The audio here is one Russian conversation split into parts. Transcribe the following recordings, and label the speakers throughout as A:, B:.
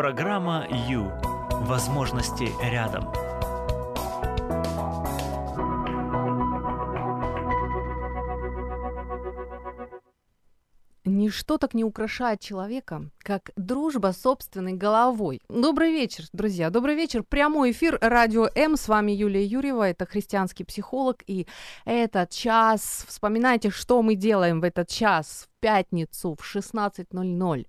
A: Программа «Ю». Возможности рядом.
B: Ничто так не украшает человека, как дружба собственной головой. Добрый вечер, друзья. Добрый вечер. Прямой эфир Радио М. С вами Юлия Юрьева. Это христианский психолог. И этот час... Вспоминайте, что мы делаем в этот час пятницу в 16.00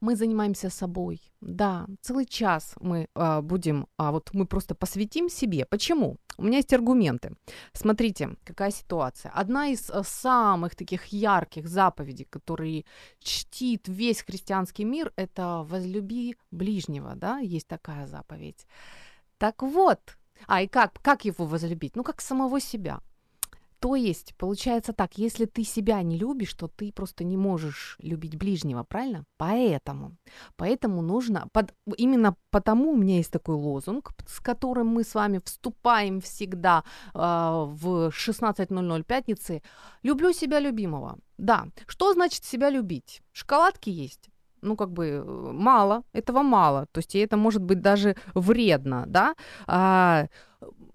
B: мы занимаемся собой. Да, целый час мы а, будем, а вот мы просто посвятим себе. Почему? У меня есть аргументы. Смотрите, какая ситуация. Одна из а, самых таких ярких заповедей, которые чтит весь христианский мир, это возлюби ближнего, да, есть такая заповедь. Так вот, а и как, как его возлюбить? Ну, как самого себя. То есть, получается так, если ты себя не любишь, то ты просто не можешь любить ближнего, правильно? Поэтому, поэтому нужно, под, именно потому у меня есть такой лозунг, с которым мы с вами вступаем всегда э, в 16.00 пятницы. Люблю себя любимого. Да, что значит себя любить? Шоколадки есть? ну, как бы э, мало, этого мало, то есть это может быть даже вредно, да. А,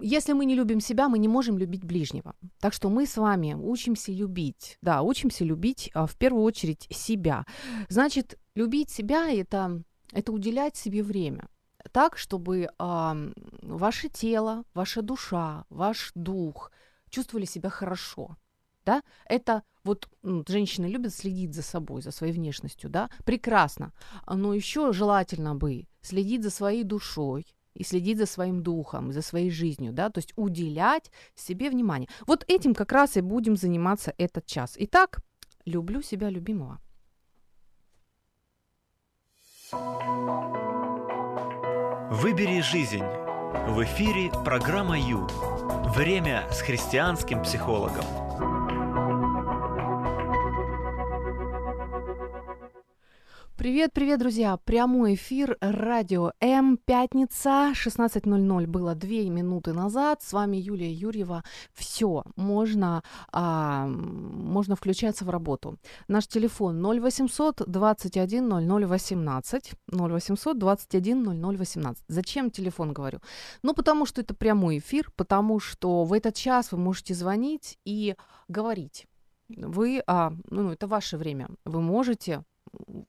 B: если мы не любим себя, мы не можем любить ближнего. Так что мы с вами учимся любить, да, учимся любить а, в первую очередь себя. Значит, любить себя это, это уделять себе время так, чтобы а, ваше тело, ваша душа, ваш дух чувствовали себя хорошо. Да? Это вот ну, женщины любят следить за собой, за своей внешностью, да, прекрасно. Но еще желательно бы следить за своей душой, и следить за своим духом, за своей жизнью, да, то есть уделять себе внимание. Вот этим как раз и будем заниматься этот час. Итак, люблю себя любимого.
A: Выбери жизнь. В эфире программа Ю. Время с христианским психологом.
B: Привет, привет, друзья! Прямой эфир Радио М. Пятница, 16.00 было две минуты назад. С вами Юлия Юрьева. Все, можно, а, можно включаться в работу. Наш телефон 0800 21 00 18. 0800 21 00 18. Зачем телефон говорю? Ну, потому что это прямой эфир, потому что в этот час вы можете звонить и говорить. Вы, а, ну, это ваше время. Вы можете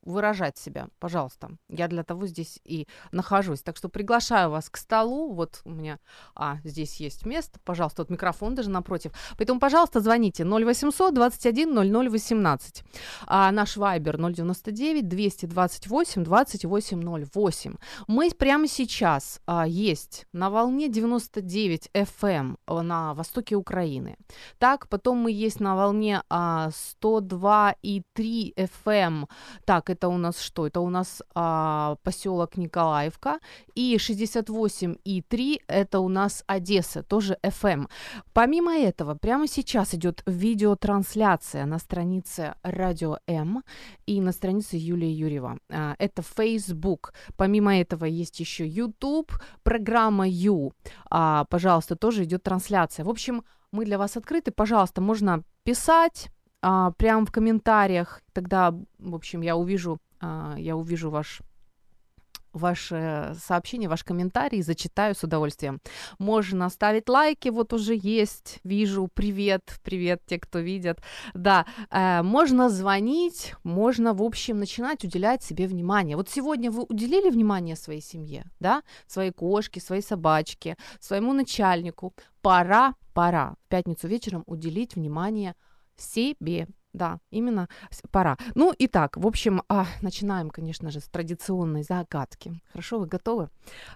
B: выражать себя, пожалуйста. Я для того здесь и нахожусь. Так что приглашаю вас к столу. Вот у меня, а, здесь есть место, пожалуйста, вот микрофон даже напротив. Поэтому, пожалуйста, звоните 0800 21 00 18. А наш вайбер 099 228 28 08. Мы прямо сейчас а, есть на волне 99 FM эм на востоке Украины. Так, потом мы есть на волне а, 102,3 FM так, это у нас что? Это у нас а, поселок Николаевка. И 68,3 это у нас Одесса, тоже FM. Помимо этого, прямо сейчас идет видеотрансляция на странице Радио М и на странице Юлии Юрьева. А, это Facebook. Помимо этого есть еще YouTube, программа Ю. А, пожалуйста, тоже идет трансляция. В общем, мы для вас открыты. Пожалуйста, можно писать, а, прямо в комментариях. Тогда, в общем, я увижу, а, я увижу ваш ваше сообщение, ваш комментарий, зачитаю с удовольствием. Можно ставить лайки, вот уже есть, вижу, привет, привет, те, кто видят. Да, э, можно звонить, можно, в общем, начинать уделять себе внимание. Вот сегодня вы уделили внимание своей семье, да, своей кошке, своей собачке, своему начальнику. Пора, пора в пятницу вечером уделить внимание себе. Да, именно пора. Ну, и так, в общем, а, начинаем, конечно же, с традиционной загадки. Хорошо, вы готовы?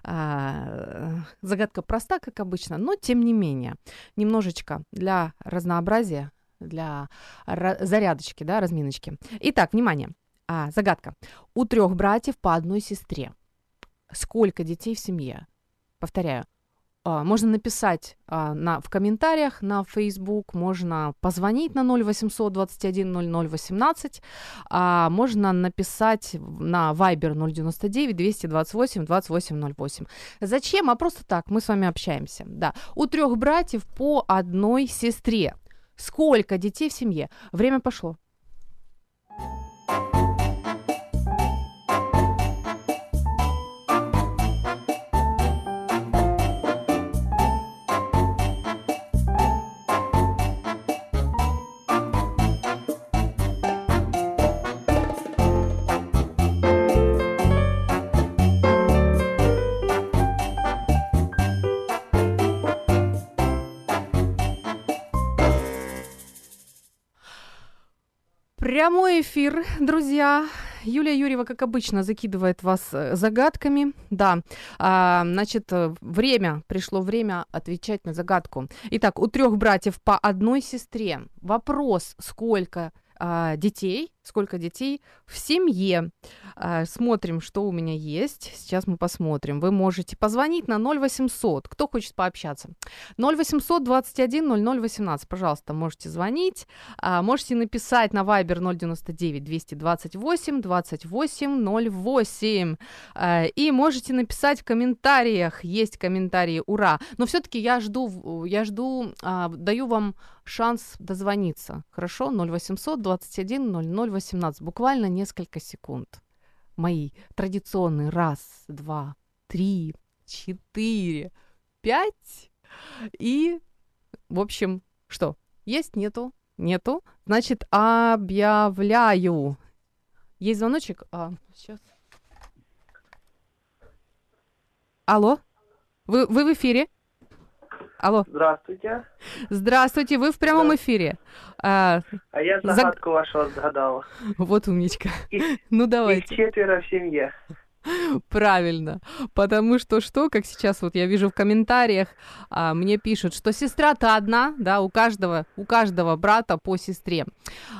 B: А, загадка проста, как обычно, но тем не менее, немножечко для разнообразия, для зарядочки, да, разминочки. Итак, внимание. А, загадка. У трех братьев по одной сестре. Сколько детей в семье? Повторяю, можно написать а, на, в комментариях на Facebook, можно позвонить на 0800 21 00 18, а можно написать на Viber 099 228 28 08. Зачем? А просто так, мы с вами общаемся. Да. У трех братьев по одной сестре. Сколько детей в семье? Время пошло. Прямой эфир, друзья. Юлия Юрьева, как обычно, закидывает вас э, загадками. Да, а, значит, э, время, пришло время отвечать на загадку. Итак, у трех братьев по одной сестре. Вопрос, сколько а, детей, сколько детей в семье. А, смотрим, что у меня есть. Сейчас мы посмотрим. Вы можете позвонить на 0800. Кто хочет пообщаться? 0800 21 00 18. Пожалуйста, можете звонить. А, можете написать на Viber 099 228 28 08. А, и можете написать в комментариях. Есть комментарии. Ура! Но все-таки я жду, я жду, а, даю вам шанс дозвониться. Хорошо? 0800 21 00 18. Буквально несколько секунд. Мои традиционные раз, два, три, четыре, пять. И, в общем, что? Есть? Нету? Нету? Значит, объявляю. Есть звоночек? А, сейчас. Алло? Вы, вы в эфире? Алло.
C: Здравствуйте.
B: Здравствуйте, вы в прямом эфире.
C: А, а я загадку Заг... вашу отгадала.
B: Вот умничка.
C: Их,
B: ну давайте.
C: Их четверо в семье.
B: Правильно, потому что что, как сейчас вот я вижу в комментариях, а, мне пишут, что сестра-то одна, да, у каждого, у каждого брата по сестре.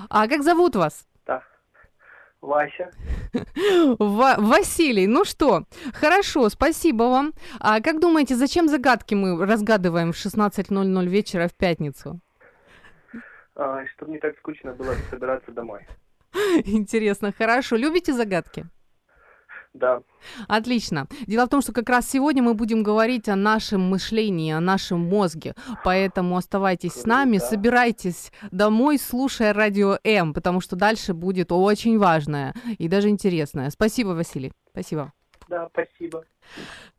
B: А как зовут вас?
C: Вася.
B: В- Василий, ну что, хорошо, спасибо вам. А как думаете, зачем загадки мы разгадываем в 16.00 вечера в пятницу?
C: А, чтобы не так скучно было собираться домой.
B: Интересно, хорошо. Любите загадки?
C: Да.
B: Отлично. Дело в том, что как раз сегодня мы будем говорить о нашем мышлении, о нашем мозге. Поэтому оставайтесь с нами, да. собирайтесь домой, слушая радио М, потому что дальше будет очень важное и даже интересное. Спасибо, Василий. Спасибо.
C: Да, спасибо.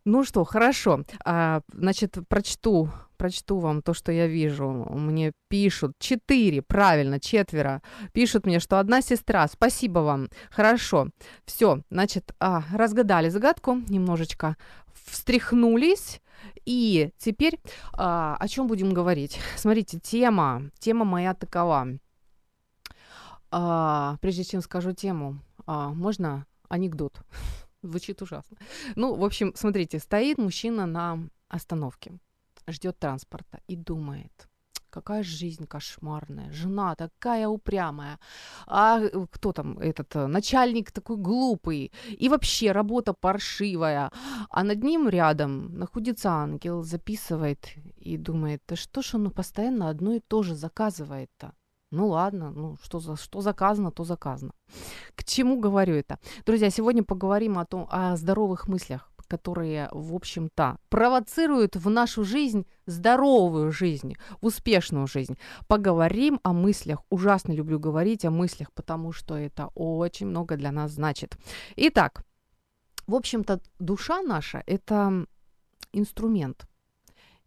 B: Ну что, хорошо. А, значит, прочту, прочту вам то, что я вижу. Мне пишут четыре, правильно, четверо. Пишут мне, что одна сестра. Спасибо вам. Хорошо. Все, значит, а, разгадали загадку немножечко, встряхнулись. И теперь а, о чем будем говорить? Смотрите, тема, тема моя такова. А, прежде чем скажу тему, а, можно анекдот? Звучит ужасно. Ну, в общем, смотрите, стоит мужчина на остановке, ждет транспорта и думает, какая жизнь кошмарная, жена такая упрямая, а э, кто там этот э, начальник такой глупый, и вообще работа паршивая, а над ним рядом находится ангел, записывает и думает, да что ж он постоянно одно и то же заказывает-то? Ну ладно, ну что, за, что заказано, то заказано. К чему говорю это? Друзья, сегодня поговорим о том, о здоровых мыслях, которые, в общем-то, провоцируют в нашу жизнь здоровую жизнь, успешную жизнь. Поговорим о мыслях. Ужасно люблю говорить о мыслях, потому что это очень много для нас значит. Итак, в общем-то, душа наша – это инструмент,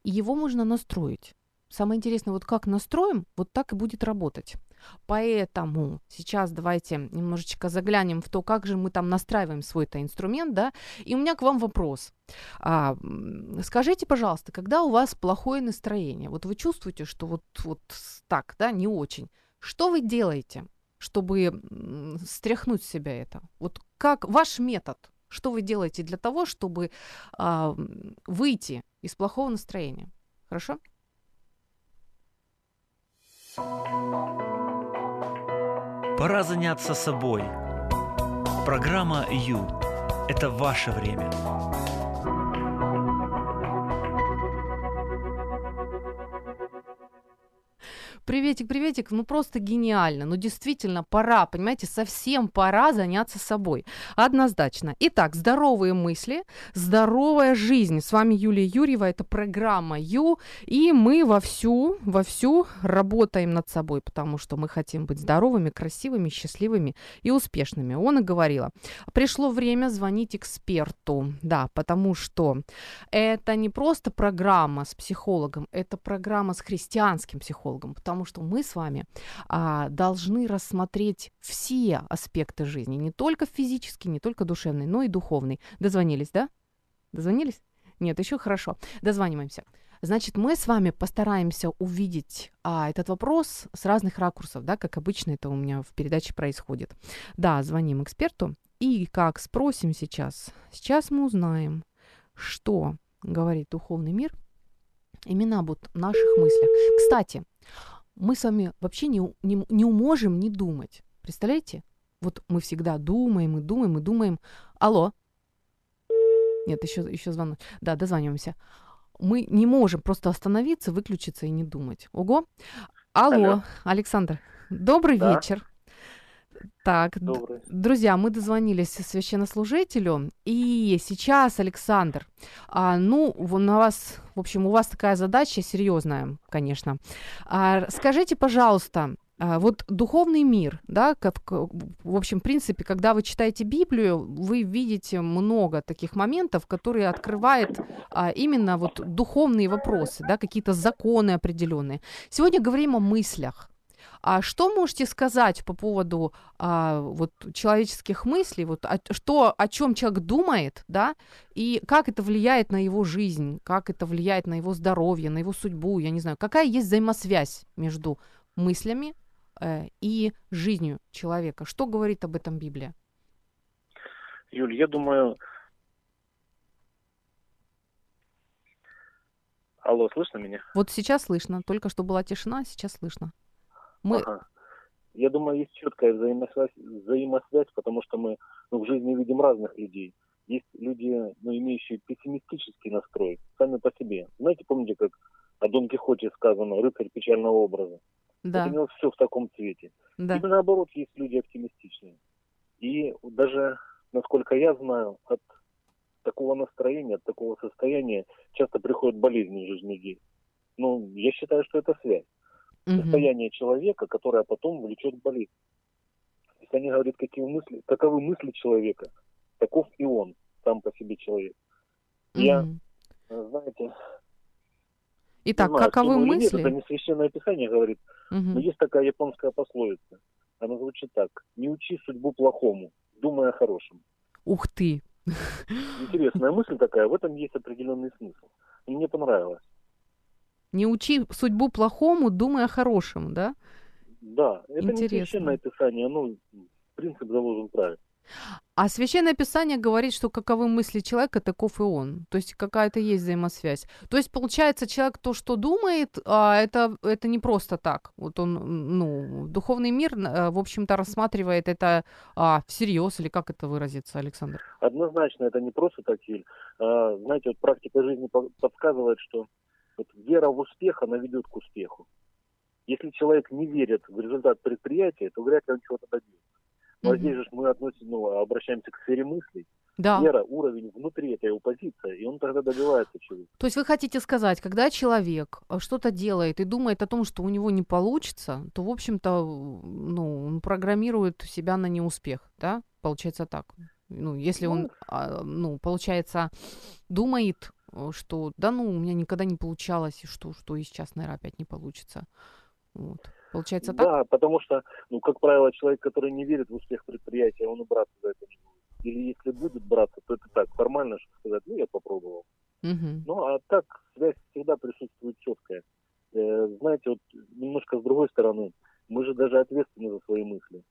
B: его можно настроить. Самое интересное, вот как настроим, вот так и будет работать. Поэтому сейчас давайте немножечко заглянем в то, как же мы там настраиваем свой-то инструмент, да. И у меня к вам вопрос. А, скажите, пожалуйста, когда у вас плохое настроение, вот вы чувствуете, что вот, вот так, да, не очень, что вы делаете, чтобы стряхнуть с себя это? Вот как ваш метод, что вы делаете для того, чтобы а, выйти из плохого настроения? Хорошо?
A: Пора заняться собой. Программа «Ю» – это ваше время.
B: Приветик, приветик, ну просто гениально, ну действительно пора, понимаете, совсем пора заняться собой, однозначно. Итак, здоровые мысли, здоровая жизнь. С вами Юлия Юрьева, это программа Ю, и мы вовсю, вовсю работаем над собой, потому что мы хотим быть здоровыми, красивыми, счастливыми и успешными. Он и говорила, пришло время звонить эксперту, да, потому что это не просто программа с психологом, это программа с христианским психологом, потому потому что мы с вами а, должны рассмотреть все аспекты жизни, не только физический, не только душевный, но и духовный. Дозвонились, да? Дозвонились? Нет, еще хорошо. Дозваниваемся. Значит, мы с вами постараемся увидеть а, этот вопрос с разных ракурсов, да, как обычно это у меня в передаче происходит. Да, звоним эксперту и как спросим сейчас. Сейчас мы узнаем, что говорит духовный мир именно об наших мыслях. Кстати, мы с вами вообще не, не, не можем не думать. Представляете? Вот мы всегда думаем и думаем и думаем. Алло. Нет, еще, еще звонок. Да, дозваниваемся. Мы не можем просто остановиться, выключиться и не думать. Ого. Алло, Алло. Александр. Добрый да. вечер. Так, Добрый. друзья, мы дозвонились священнослужителю, и сейчас, Александр, а, ну, на вас, в общем, у вас такая задача серьезная, конечно. А, скажите, пожалуйста, а, вот духовный мир, да, как, в общем, в принципе, когда вы читаете Библию, вы видите много таких моментов, которые открывают а, именно вот духовные вопросы, да, какие-то законы определенные. Сегодня говорим о мыслях. А что можете сказать по поводу а, вот человеческих мыслей, вот о, что о чем человек думает, да, и как это влияет на его жизнь, как это влияет на его здоровье, на его судьбу, я не знаю, какая есть взаимосвязь между мыслями э, и жизнью человека? Что говорит об этом Библия?
D: Юль, я думаю, Алло, слышно меня?
B: Вот сейчас слышно. Только что была тишина, сейчас слышно.
D: Мы... Ага. Я думаю, есть четкая взаимосвязь, взаимосвязь, потому что мы ну, в жизни видим разных людей. Есть люди, ну, имеющие пессимистический настрой, сами по себе. Знаете, помните, как о Дон Кихоте сказано, рыцарь печального образа? Да. Вот у него все в таком цвете. Да. И наоборот, есть люди оптимистичные. И даже, насколько я знаю, от такого настроения, от такого состояния часто приходят болезни в жизни людей. Ну, я считаю, что это связь угу. состояние человека, которое потом влечет к болезни. Если они говорят, какие мысли, каковы мысли человека, таков и он, сам по себе человек. Угу. Я, э, знаете,
B: Итак, знаю, каковы мысли?
D: Нет, это не священное писание говорит, угу. но есть такая японская пословица. Она звучит так. Не учи судьбу плохому, думай о хорошем.
B: Ух ты!
D: Интересная мысль такая, в этом есть определенный смысл. Мне понравилось.
B: Не учи судьбу плохому, думай о хорошем, да?
D: Да, это Интересно. не священное писание, ну, принцип заложен правильно.
B: А священное писание говорит, что каковы мысли человека, таков и он. То есть какая-то есть взаимосвязь. То есть, получается, человек то, что думает, а это, это не просто так. Вот он, ну, духовный мир, э, в общем-то, рассматривает это а, всерьез, или как это выразиться, Александр?
D: Однозначно, это не просто так, Юль. А, знаете, вот практика жизни подсказывает, что вот вера в успех, она ведет к успеху. Если человек не верит в результат предприятия, то вряд ли он чего-то добьется. Но mm-hmm. здесь же мы относим, ну, обращаемся к сфере мыслей. Да. Вера, уровень внутри этой его и он тогда добивается чего-то.
B: То есть вы хотите сказать, когда человек э, что-то делает и думает о том, что у него не получится, то, в общем-то, ну, он программирует себя на неуспех, да? Получается так. Ну, если он, ну, а, ну, получается, думает Э, что да ну, у меня никогда не получалось, и что, что и сейчас, наверное, опять не получится. Вот. Получается так?
D: Да, потому что, ну, как правило, человек, который не верит в успех предприятия, он и браться за это не будет. Или если будет браться, то это так, формально, чтобы сказать, ну, я попробовал. Угу. Ну, а так связь всегда присутствует четкая. Э, знаете, вот немножко с другой стороны, мы же даже ответственны за свои мысли.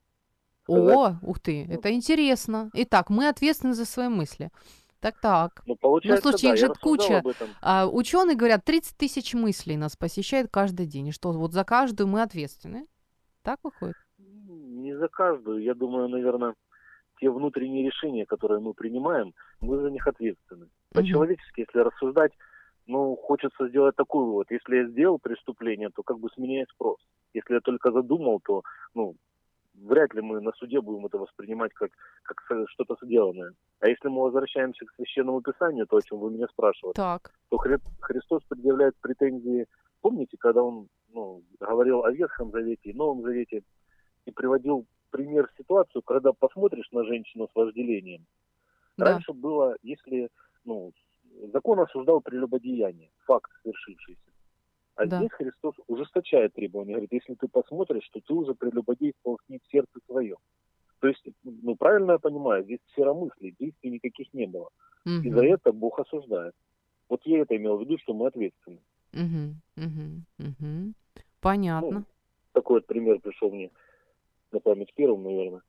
B: Сказать, О, ух ты, ну, это интересно. Итак, мы ответственны за свои мысли. Так, так.
D: Ну, получается,
B: ну слушай,
D: да,
B: их же куча. А, ученые говорят, 30 тысяч мыслей нас посещает каждый день. И что, вот за каждую мы ответственны? Так выходит?
D: Не за каждую. Я думаю, наверное, те внутренние решения, которые мы принимаем, мы за них ответственны. По-человечески, если рассуждать, ну, хочется сделать такой вот. Если я сделал преступление, то как бы с меня и спрос. Если я только задумал, то, ну, вряд ли мы на суде будем это воспринимать как, как что-то сделанное. А если мы возвращаемся к священному писанию, то, о чем вы меня спрашивали,
B: так.
D: то Хри- Христос предъявляет претензии. Помните, когда он ну, говорил о Ветхом Завете и Новом Завете и приводил пример ситуацию, когда посмотришь на женщину с вожделением. Да. Раньше было, если ну, закон осуждал прелюбодеяние, факт свершившийся. А да. здесь Христос ужесточает требования. Говорит, если ты посмотришь, то ты уже прелюбодействовал с ней в сердце своем. То есть, ну, правильно я понимаю, здесь сфера мыслей, действий никаких не было. Угу. И за это Бог осуждает. Вот я это имел в виду, что мы ответственны.
B: Мгм, мгм, мгм. Понятно.
D: Ну, такой вот пример пришел мне на память первым, наверное.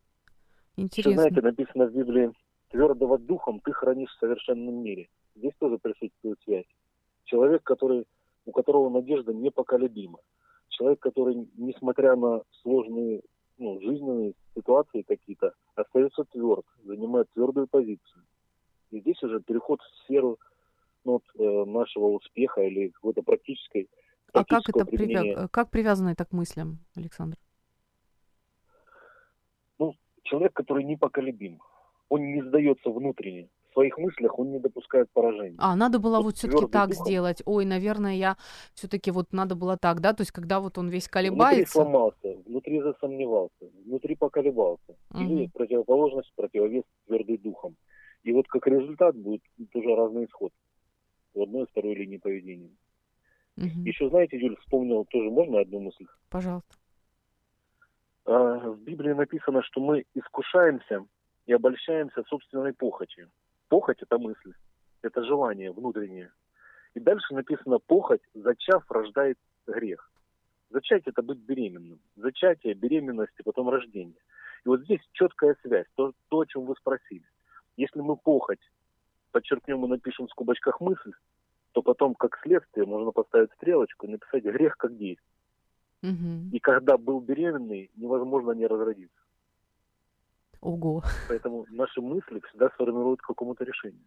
D: Еще,
B: Интересно.
D: знаете, написано в Библии, твердого духом ты хранишь в совершенном мире. Здесь тоже присутствует связь. Человек, который, у которого надежда непоколебима. Человек, который, несмотря на сложные ну, жизненные ситуации какие-то, остается тверд, занимает твердую позицию. И здесь уже переход в сферу ну, вот, э, нашего успеха или какой-то практической
B: А как это привя-
D: применения.
B: э, как привязано это к мыслям, Александр?
D: Ну, человек, который непоколебим. Он не сдается внутренне. В своих мыслях он не допускает поражения.
B: А, надо было
D: Вот
B: вот все-таки так
D: духом.
B: сделать. Ой, наверное, я все-таки вот надо было так, да? То есть, когда вот он весь
D: Внутри
B: колебается.
D: сломался, внутри засомневался, внутри поколебался. Или
B: Мгм.
D: противоположность, противовес твердый духом. И вот как результат будет тоже разный исход у одной и второй линии поведения.
B: Мгм.
D: Еще, знаете, Юль, вспомнил тоже, можно одну мысль?
B: Пожалуйста.
D: А, В Библии написано, что мы искушаемся и обольщаемся собственной похотью. Похоть – это мысль, это желание внутреннее. И дальше написано, похоть, зачав, рождает грех. Зачать – это быть беременным. Зачатие, беременность и потом рождение. И вот здесь четкая связь, то, то, о чем вы спросили. Если мы похоть подчеркнем и напишем в скобочках мысль, то потом, как следствие, можно поставить стрелочку и написать грех как действие.
B: Мгм.
D: И когда был беременный, невозможно не разродиться.
B: Ого.
D: Поэтому наши мысли всегда сформируют к какому-то решению.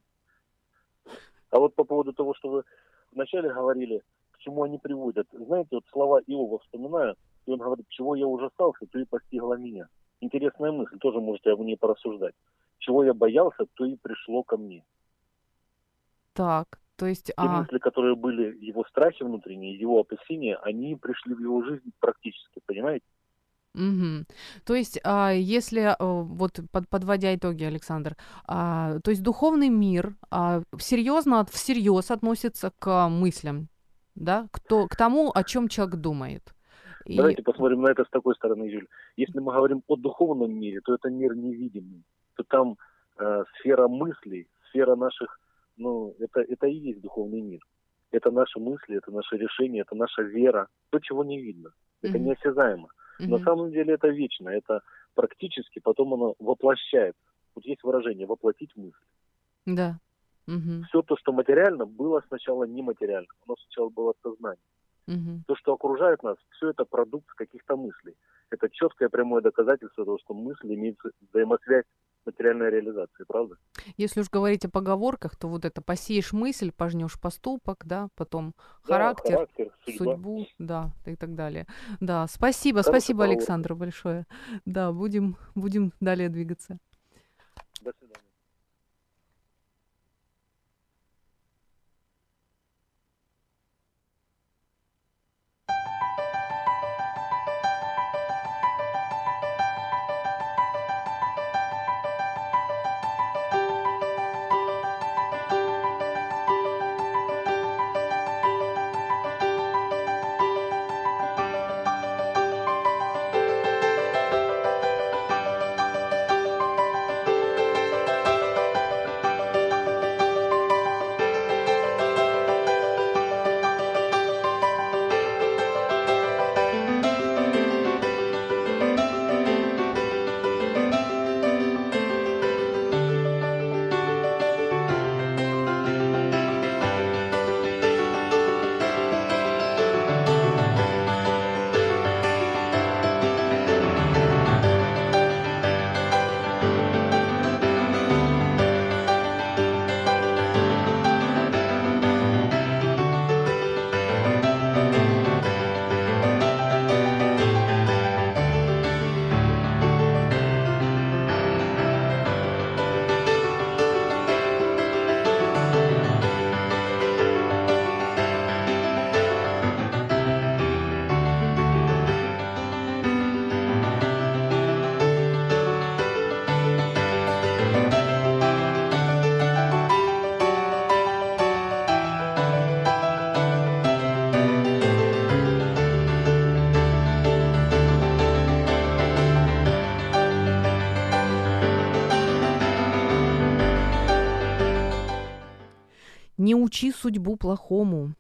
D: А вот по поводу того, что вы вначале говорили, к чему они приводят. Знаете, вот слова Иова вспоминаю, и он говорит, чего я ужасался, то и постигло меня. Интересная мысль, тоже можете об ней порассуждать. Чего я боялся, то и пришло ко мне.
B: Так, то есть,
D: Те
B: а,
D: мысли, которые были его страхи внутренние, его опасения, они пришли в его жизнь практически, понимаете?
B: Мгм. То есть, а, если э, вот под- подводя итоги, Александр, а, то есть духовный мир а, серьезно, всерьез относится к мыслям, да, к, то- к тому, о чем человек думает. И-
D: Давайте посмотрим на это с такой стороны, Юль. Если мы говорим о духовном мире, то это мир невидимый. То там э, сфера мыслей, сфера наших, ну, это, это и есть духовный мир. Это наши мысли, это наши решения, это наша вера. То, чего не видно. Это
B: Мгм.
D: неосязаемо. На
B: Мгм.
D: самом деле это вечно. Это практически потом оно воплощается. Вот есть выражение «воплотить мысль».
B: Да. Мгм.
D: Все то, что материально, было сначала нематериально. Оно сначала было сознание.
B: Мгм.
D: то, что окружает нас, все это продукт каких-то мыслей. Это четкое прямое доказательство того, что мысли имеют взаимосвязь материальной реализацией, правда?
B: Если уж говорить о поговорках, то вот это посеешь мысль, пожнешь поступок, да, потом
D: Да,
B: характер,
D: характер, судьба.
B: судьбу, да, и так далее. Да, спасибо,
D: Хорошая
B: спасибо. Александр, большое. Да, будем, будем далее двигаться.
D: До свидания.
B: Не учи судьбу плохому.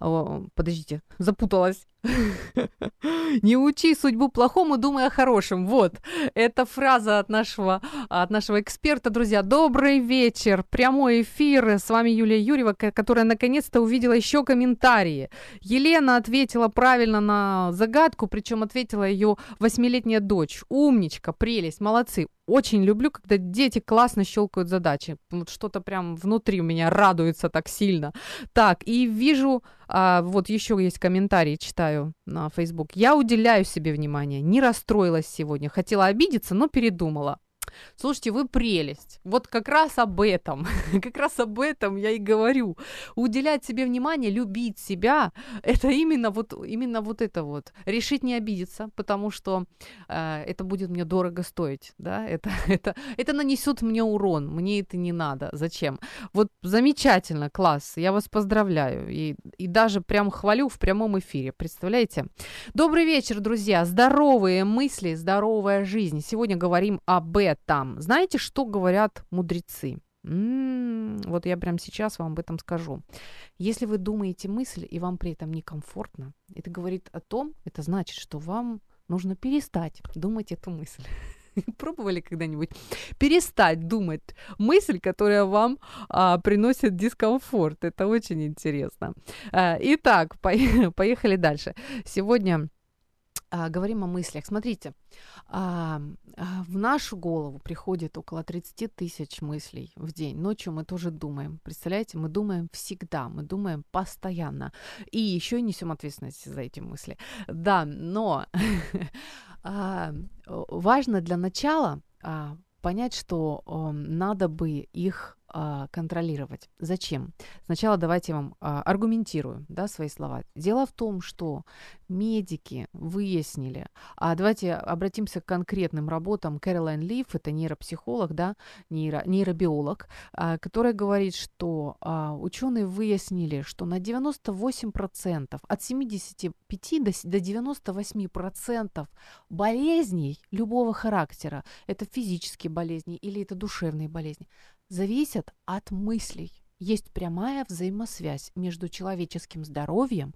B: О, подождите, запуталась. Не учи судьбу плохому, думай о хорошем. Вот, это фраза от нашего, от нашего эксперта. Друзья, добрый вечер. Прямой эфир. С вами Юлия Юрьева, которая наконец-то увидела еще комментарии. Елена ответила правильно на загадку, причем ответила ее восьмилетняя дочь. Умничка, прелесть, молодцы. Очень люблю, когда дети классно щелкают задачи. Вот что-то прям внутри меня радуется так сильно. Так, и вижу, а, вот еще есть комментарий, читаю на Facebook. Я уделяю себе внимание, не расстроилась сегодня. Хотела обидеться, но передумала. Слушайте, вы прелесть. Вот как раз об этом, как раз об этом я и говорю. Уделять себе внимание, любить себя, это именно вот, именно вот это вот. Решить не обидеться, потому что э, это будет мне дорого стоить, да, это, это, это нанесет мне урон, мне это не надо. Зачем? Вот замечательно, класс, я вас поздравляю. И, и даже прям хвалю в прямом эфире, представляете? Добрый вечер, друзья. Здоровые мысли, здоровая жизнь. Сегодня говорим об этом там. Знаете, что говорят мудрецы? М-м, вот я прямо сейчас вам об этом скажу. Если вы думаете мысль, и вам при этом некомфортно, это говорит о том, это значит, что вам нужно перестать думать эту мысль. Пробовали когда-нибудь перестать думать мысль, которая вам а, приносит дискомфорт? Это очень интересно. А, итак, поехали дальше. Сегодня а, говорим о мыслях. Смотрите, а, а, в нашу голову приходит около 30 тысяч мыслей в день. Ночью мы тоже думаем. Представляете, мы думаем всегда, мы думаем постоянно. И еще и несем ответственность за эти мысли. Да, но а, важно для начала а, понять, что надо бы их а, контролировать. Зачем? Сначала давайте я вам аргументирую да, свои слова. Дело в том, что медики выяснили, а давайте обратимся к конкретным работам. Кэролайн Лив, это нейропсихолог, да, нейро, нейробиолог, а, которая говорит, что а, ученые выяснили, что на 98%, от 75 до, до 98% болезней любого характера, это физические болезни или это душевные болезни, зависят от мыслей. Есть прямая взаимосвязь между человеческим здоровьем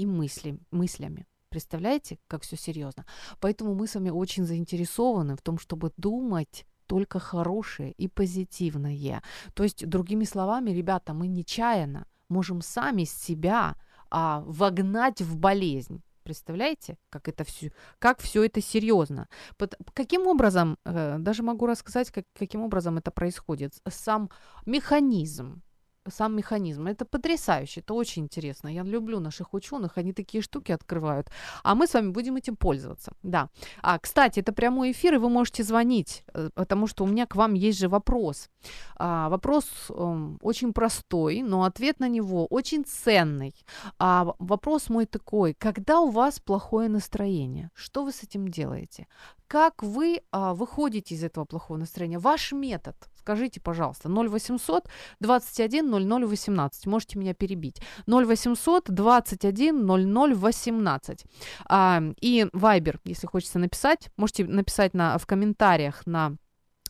B: и мысли, мыслями. Представляете, как все серьезно? Поэтому мы с вами очень заинтересованы в том, чтобы думать только хорошее и позитивное. То есть, другими словами, ребята, мы нечаянно можем сами себя а, вогнать в болезнь. Представляете, как это все, как все это серьезно? Под, каким образом, э, даже могу рассказать, как, каким образом это происходит. Сам механизм сам механизм. Это потрясающе, это очень интересно. Я люблю наших ученых, они такие штуки открывают. А мы с вами будем этим пользоваться. Да. А, кстати, это прямой эфир, и вы можете звонить, э, потому что у меня к вам есть же вопрос. А, вопрос э, очень простой, но ответ на него очень ценный. А, вопрос мой такой, когда у вас плохое настроение, что вы с этим делаете? Как вы а, выходите из этого плохого настроения? Ваш метод, скажите, пожалуйста, 0800 21 00 18. Можете меня перебить. 0800 21 00 18. А, и Viber, если хочется написать, можете написать на, в комментариях на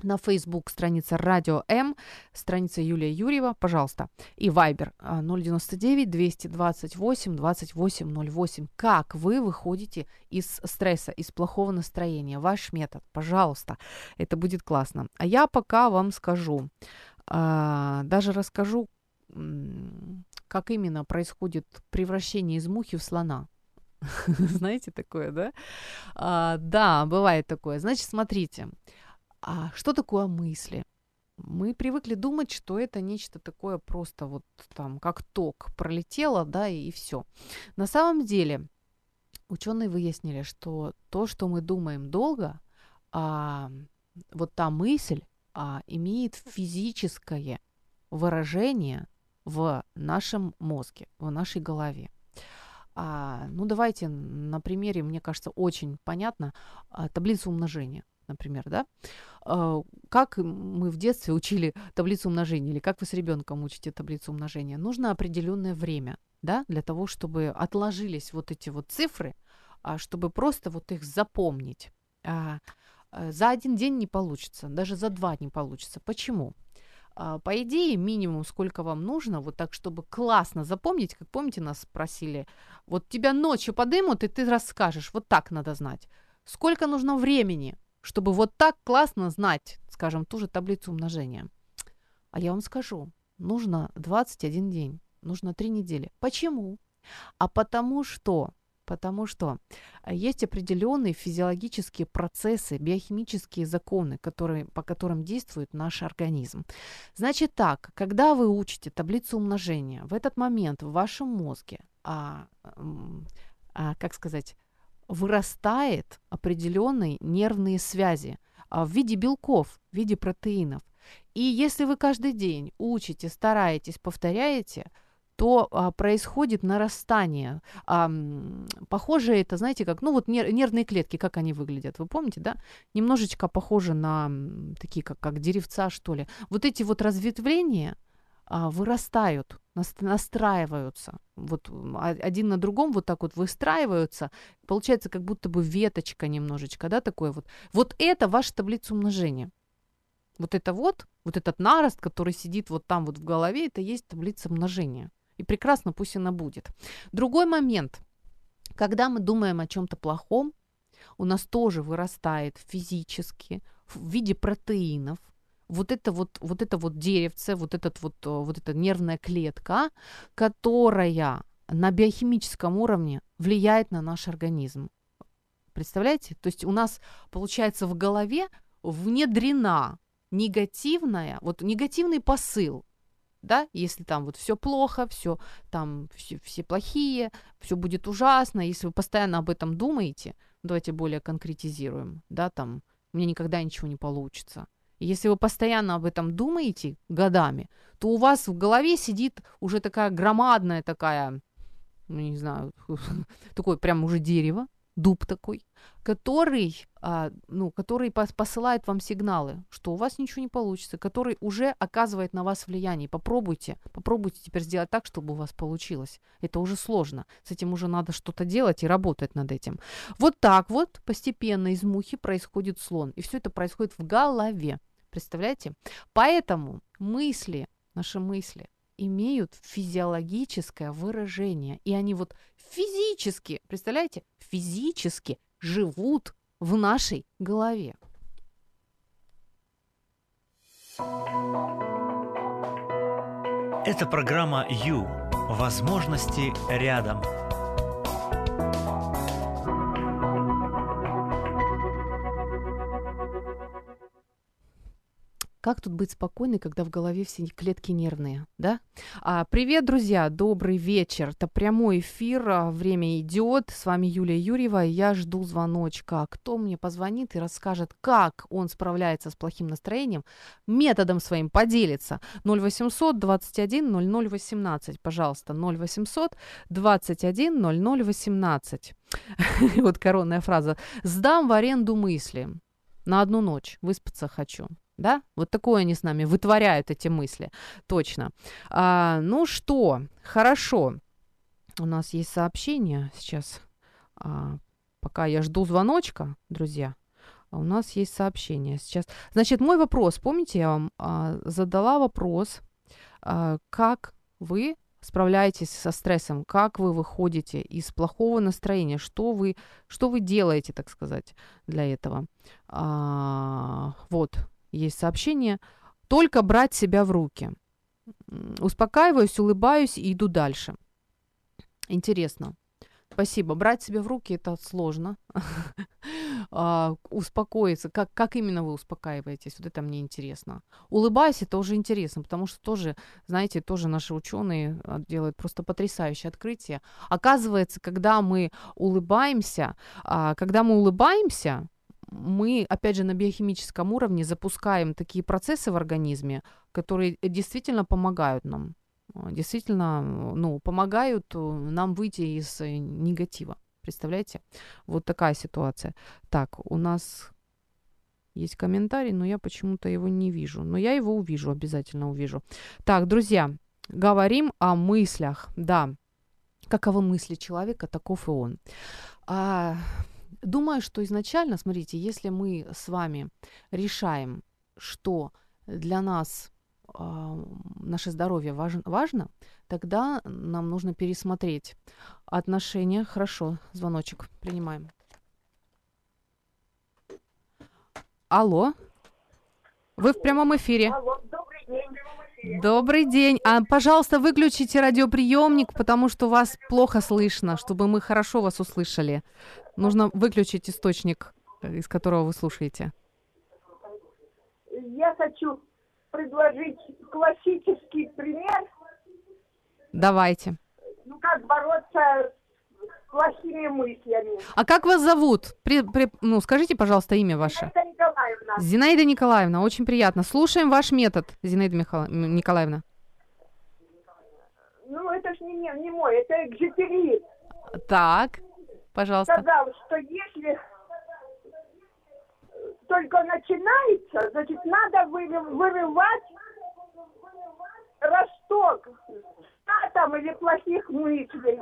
B: на Facebook страница Радио М, страница Юлия Юрьева, пожалуйста. И Viber 099 228 2808. Как вы выходите из стресса, из плохого настроения? Ваш метод, пожалуйста. Это будет классно. А я пока вам скажу, а, даже расскажу, как именно происходит превращение из мухи в слона. Знаете такое, да? А, да, бывает такое. Значит, смотрите. А что такое мысли? Мы привыкли думать, что это нечто такое просто вот там, как ток, пролетело, да, и, и все. На самом деле, ученые выяснили, что то, что мы думаем долго, а, вот та мысль а, имеет физическое выражение в нашем мозге, в нашей голове. А, ну, давайте на примере, мне кажется, очень понятно, а, таблицу умножения например, да? А, как мы в детстве учили таблицу умножения, или как вы с ребенком учите таблицу умножения? Нужно определенное время, да, для того, чтобы отложились вот эти вот цифры, а, чтобы просто вот их запомнить. А, за один день не получится, даже за два не получится. Почему? по идее, минимум, сколько вам нужно, вот так, чтобы классно запомнить, как помните, нас спросили, вот тебя ночью подымут, и ты расскажешь, вот так надо знать. Сколько нужно времени, чтобы вот так классно знать, скажем, ту же таблицу умножения? А я вам скажу, нужно 21 день, нужно 3 недели. Почему? А потому что потому что есть определенные физиологические процессы, биохимические законы, которые, по которым действует наш организм. Значит так, когда вы учите таблицу умножения, в этот момент в вашем мозге, а, а, как сказать, вырастает определенные нервные связи а, в виде белков, в виде протеинов. И если вы каждый день учите, стараетесь, повторяете – то а, происходит нарастание. А, похоже это, знаете, как, ну вот нер- нервные клетки, как они выглядят, вы помните, да? Немножечко похожи на такие, как, как деревца, что ли. Вот эти вот разветвления вырастают, настраиваются, вот один на другом вот так вот выстраиваются, получается как будто бы веточка немножечко, да, такое вот. Вот это ваша таблица умножения. Вот это вот, вот этот нарост, который сидит вот там вот в голове, это есть таблица умножения. И прекрасно пусть она будет. Другой момент. Когда мы думаем о чем-то плохом, у нас тоже вырастает физически в виде протеинов вот это вот, вот это вот деревце, вот, этот вот, э, вот эта нервная клетка, которая на биохимическом уровне влияет на наш организм. Представляете? То есть у нас, получается, в голове внедрена негативная, вот негативный посыл, да, если там вот все плохо, все там все, все плохие, все будет ужасно, если вы постоянно об этом думаете, давайте более конкретизируем, да, там, меня никогда ничего не получится. Если вы постоянно об этом думаете годами, то у вас в голове сидит уже такая громадная такая, ну, не знаю, такое прям уже дерево, дуб такой, который, а, ну, который пос посылает вам сигналы, что у вас ничего не получится, который уже оказывает на вас влияние. Попробуйте, попробуйте теперь сделать так, чтобы у вас получилось. Это уже сложно. С этим уже надо что-то делать и работать над этим. Вот так вот постепенно из мухи происходит слон. И все это происходит в голове. Представляете? Поэтому мысли, наши мысли, имеют физиологическое выражение. И они вот физически, представляете, физически живут в нашей голове.
A: Это программа «Ю». Возможности рядом.
B: Как тут быть спокойной, когда в голове все клетки нервные, да? А, привет, друзья, добрый вечер. Это прямой эфир, а, время идет. С вами Юлия Юрьева. Я жду звоночка. Кто мне позвонит и расскажет, как он справляется с плохим настроением, методом своим поделится. 0800 21 00 18, пожалуйста, 0800 21 00 18. Вот коронная фраза. Сдам в аренду мысли. На одну ночь выспаться хочу да? Вот такое они с нами вытворяют эти мысли, точно. А, ну что, хорошо. У нас есть сообщение сейчас. А, пока я жду звоночка, друзья, у нас есть сообщение сейчас. Значит, мой вопрос, помните, я вам а, задала вопрос, а, как вы справляетесь со стрессом, как вы выходите из плохого настроения, что вы, что вы делаете, так сказать, для этого. А, вот, есть сообщение. Только брать себя в руки. Успокаиваюсь, улыбаюсь и иду дальше. Интересно. Спасибо. Брать себя в руки это сложно. а, успокоиться. Как, как именно вы успокаиваетесь? Вот это мне интересно. Улыбаясь, это уже интересно, потому что тоже, знаете, тоже наши ученые а, делают просто потрясающее открытие. Оказывается, когда мы улыбаемся, а, когда мы улыбаемся, мы, опять же, на биохимическом уровне запускаем такие процессы в организме, которые действительно помогают нам, э, действительно, ну, помогают э, нам выйти из э, негатива. Представляете? Вот такая ситуация. Так, у нас есть комментарий, но я почему-то его не вижу. Но я его увижу, обязательно увижу. Так, друзья, говорим о мыслях. Да, каковы мысли человека, таков и он. А, Думаю, что изначально, смотрите, если мы с вами решаем, что для нас а, наше здоровье важ- важно, тогда нам нужно пересмотреть отношения. Хорошо, звоночек принимаем. Алло, вы в прямом эфире.
E: Алло, добрый день.
B: Добрый день. А, пожалуйста, выключите радиоприемник, потому что вас плохо слышно, чтобы мы хорошо вас услышали. Нужно выключить источник, э, из которого вы слушаете.
E: Я хочу предложить классический пример,
B: Давайте.
E: ну как бороться с плохими мыслями.
B: А как вас зовут? При- при- ну, скажите, пожалуйста, имя ваше.
E: Это Николаевна.
B: Зинаида Николаевна, очень приятно. Слушаем ваш метод, Зинаида Михаил... М, Николаевна.
E: Ну это ж не, не, не мой, это Экзюпери.
B: Так, пожалуйста.
E: Сказал, что если только начинается, значит надо выры- вырывать росток там или плохих мыслей.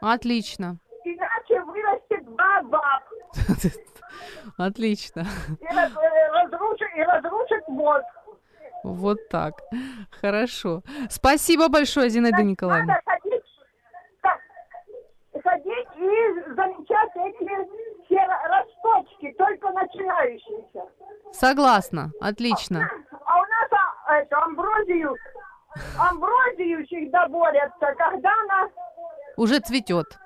B: Отлично.
E: Иначе вырастет бабаб
B: Отлично.
E: и, раз- э, разрушит, и разрушит мозг.
B: Вот так. Хорошо. Спасибо большое, Зинаида Николаевна.
E: Надо ходить, так, ходить и замечать эти все росточки, только начинающиеся.
B: Согласна. Отлично.
E: А у нас а, эту амброзию, амброзию всегда борются, когда она
B: Уже цветет.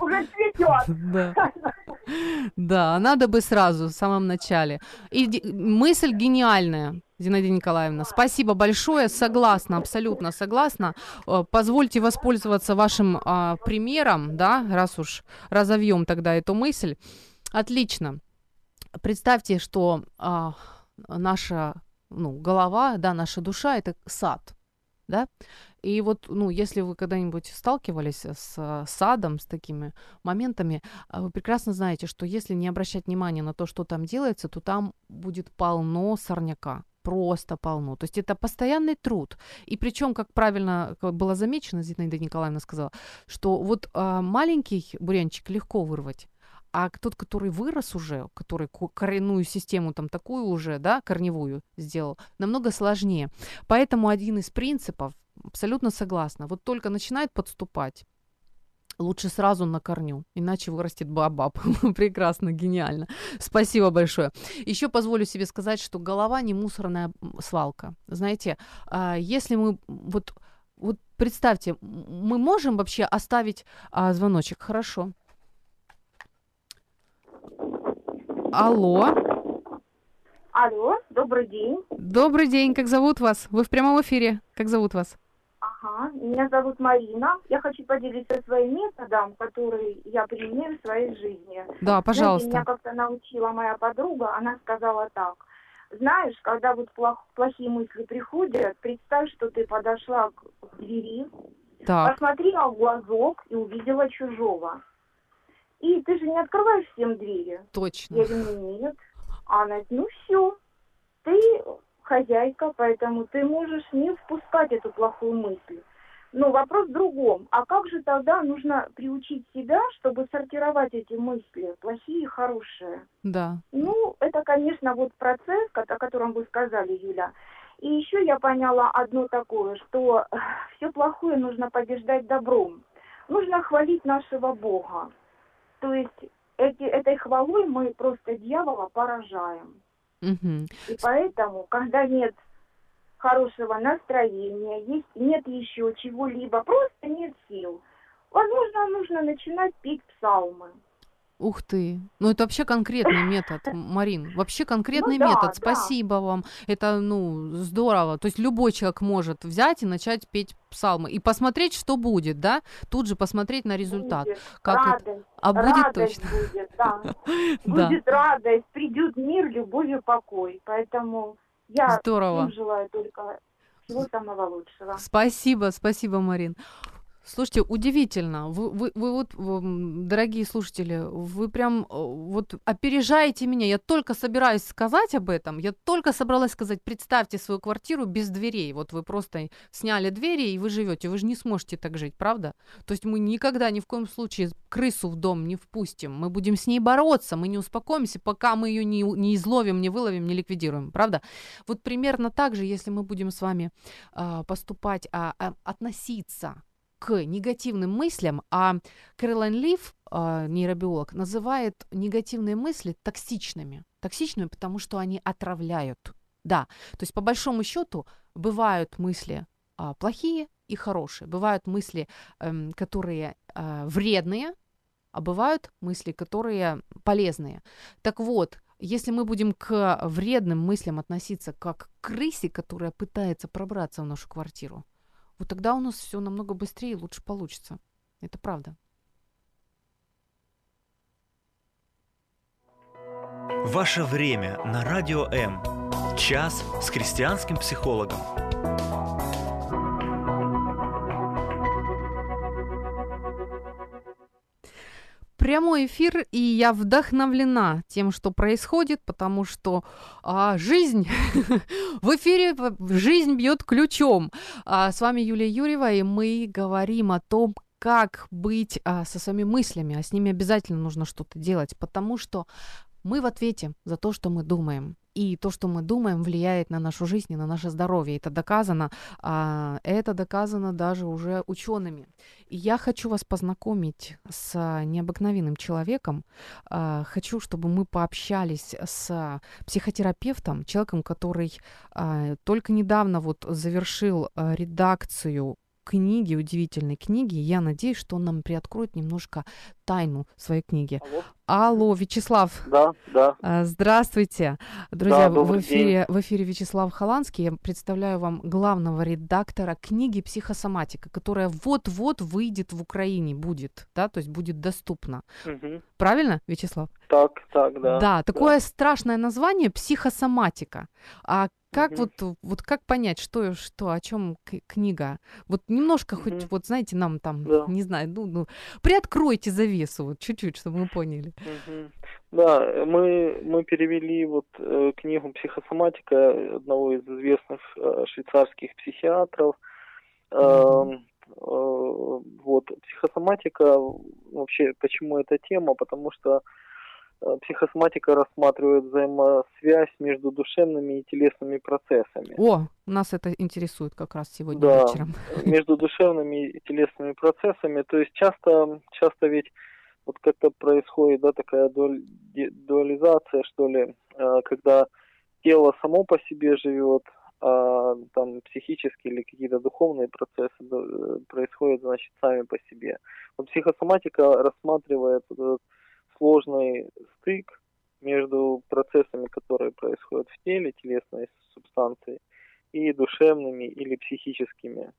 E: уже цветет.
B: Да. Да, надо бы сразу, в самом начале. И мысль гениальная, Зинаида Николаевна. Спасибо большое, согласна, абсолютно согласна. Э, Позвольте воспользоваться вашим а, примером, да, раз уж разовьем тогда эту мысль. Отлично. Представьте, что а, наша ну, голова, да, наша душа – это сад, да, и вот, ну, если вы когда-нибудь сталкивались с э, садом, с такими моментами, а вы прекрасно знаете, что если не обращать внимания на то, что там делается, то там будет полно сорняка просто полно. То есть это постоянный труд. И причем, как правильно было замечено, Зинаида Николаевна сказала, что вот а, маленький бурянчик легко вырвать, а тот, который вырос уже, который ко- коренную систему там такую уже, да, корневую сделал, намного сложнее. Поэтому один из принципов, абсолютно согласна, вот только начинает подступать, лучше сразу на корню, иначе вырастет бабаб. Прекрасно, гениально. Спасибо большое. Еще позволю себе сказать, что голова не мусорная свалка. Знаете, а, если мы вот вот представьте, мы можем вообще оставить а, звоночек, хорошо? Алло,
E: Алло, добрый день.
B: добрый день, как зовут вас? Вы в прямом эфире, как зовут вас?
E: Ага, меня зовут Марина. Я хочу поделиться своим методом, который я применяю в своей жизни.
B: Да,
E: Знаете, меня
B: пожалуйста.
E: как-то научила моя подруга, она сказала так. Знаешь, когда вот плох- плохие мысли приходят, представь, что ты подошла к к двери,
B: Так,
E: посмотрела в глазок и увидела чужого. И ты же не открываешь всем двери.
B: точно.
E: Я говорю, нет. А она говорит, ну все, ты хозяйка, поэтому ты можешь не впускать эту плохую мысль. Но вопрос в другом. А как же тогда нужно приучить себя, чтобы сортировать эти мысли, плохие и хорошие?
B: Да.
E: Ну, это, конечно, вот процесс, о котором вы сказали, Юля. И еще я поняла одно такое, что все плохое нужно побеждать добром. Нужно хвалить нашего Бога. То есть эти, этой хвалой мы просто дьявола поражаем.
B: Мгм.
E: И поэтому, когда нет хорошего настроения, есть, нет еще чего-либо, просто нет сил, возможно, нужно начинать петь псалмы.
B: Ух ты. Ну, это вообще конкретный метод, Марин. Вообще конкретный
E: Ну да,
B: метод.
E: да.
B: Спасибо вам. Это, ну, здорово. То есть любой человек может взять и начать петь псалмы. И посмотреть, что будет, да? Тут же посмотреть на результат.
E: Будет
B: Как это?
E: радость,
B: А будет
E: радость
B: точно.
E: будет, да.
B: Да.
E: Будет радость, придет мир, любовь и покой. Поэтому я
B: Здорово.
E: желаю только всего самого лучшего.
B: Спасибо, спасибо, Марин. Слушайте, удивительно. Вы, вы, вы вот, дорогие слушатели, вы прям э, вот опережаете меня. Я только собираюсь сказать об этом. Я только собралась сказать, представьте свою квартиру без дверей. Вот вы просто сняли двери и вы живете. Вы же не сможете так жить, правда? То есть мы никогда ни в коем случае крысу в дом не впустим. Мы будем с ней бороться, мы не успокоимся, пока мы ее не, не изловим, не выловим, не ликвидируем, правда? Вот примерно так же, если мы будем с вами э, поступать, э, э, относиться к негативным мыслям, а Кэролайн Лив, а, нейробиолог, называет негативные мысли токсичными. Токсичными, потому что они отравляют. Да, то есть по большому счету бывают мысли а, плохие и хорошие, бывают мысли, эм, которые а, вредные, а бывают мысли, которые полезные. Так вот, если мы будем к вредным мыслям относиться как к крысе, которая пытается пробраться в нашу квартиру, вот тогда у нас все намного быстрее и лучше получится. Это правда.
A: Ваше время на радио М. Час с христианским психологом.
B: Прямой эфир, и я вдохновлена тем, что происходит, потому что а, жизнь в эфире, жизнь бьет ключом. А, с вами Юлия Юрьева, и мы говорим о том, как быть а, со своими мыслями, а с ними обязательно нужно что-то делать, потому что мы в ответе за то, что мы думаем. И то, что мы думаем, влияет на нашу жизнь и на наше здоровье. Это доказано. А, это доказано даже уже учеными. И я хочу вас познакомить с необыкновенным человеком. А, хочу, чтобы мы пообщались с психотерапевтом, человеком, который а, только недавно вот завершил редакцию книги, удивительной книги. Я надеюсь, что он нам приоткроет немножко тайну своей книги. Алло, Алло Вячеслав.
C: Да, да.
B: А, здравствуйте. Друзья, да, в, эфире, в эфире Вячеслав Холландский. Я представляю вам главного редактора книги «Психосоматика», которая вот-вот выйдет в Украине, будет, да, то есть будет доступна. Угу. Правильно, Вячеслав?
C: Так, так, да.
B: Да, такое да. страшное название «Психосоматика». А как mm вот, вот как понять, что, что о чем книга? Вот немножко хоть, вот знаете, нам там, да. не знаю, ну, ну, приоткройте завесу, вот чуть-чуть, чтобы мы поняли.
C: mm Да, мы, мы перевели вот э, книгу «Психосоматика» одного из известных э, швейцарских психиатров. mm Э, э, вот, психосоматика, вообще, почему эта тема? Потому что Э, психосоматика рассматривает взаимосвязь между душевными и телесными процессами.
B: О, нас это интересует как раз сегодня
C: да,
B: вечером.
C: Между душевными и телесными процессами. То есть часто, часто ведь вот как-то происходит да, такая дуализация, что ли, э, когда тело само по себе живет, а там психические или какие-то духовные процессы э, происходят, значит, сами по себе. Вот психосоматика рассматривает этот сложный стык между процессами, которые происходят в теле, телесной субстанции, и душевными или психическими.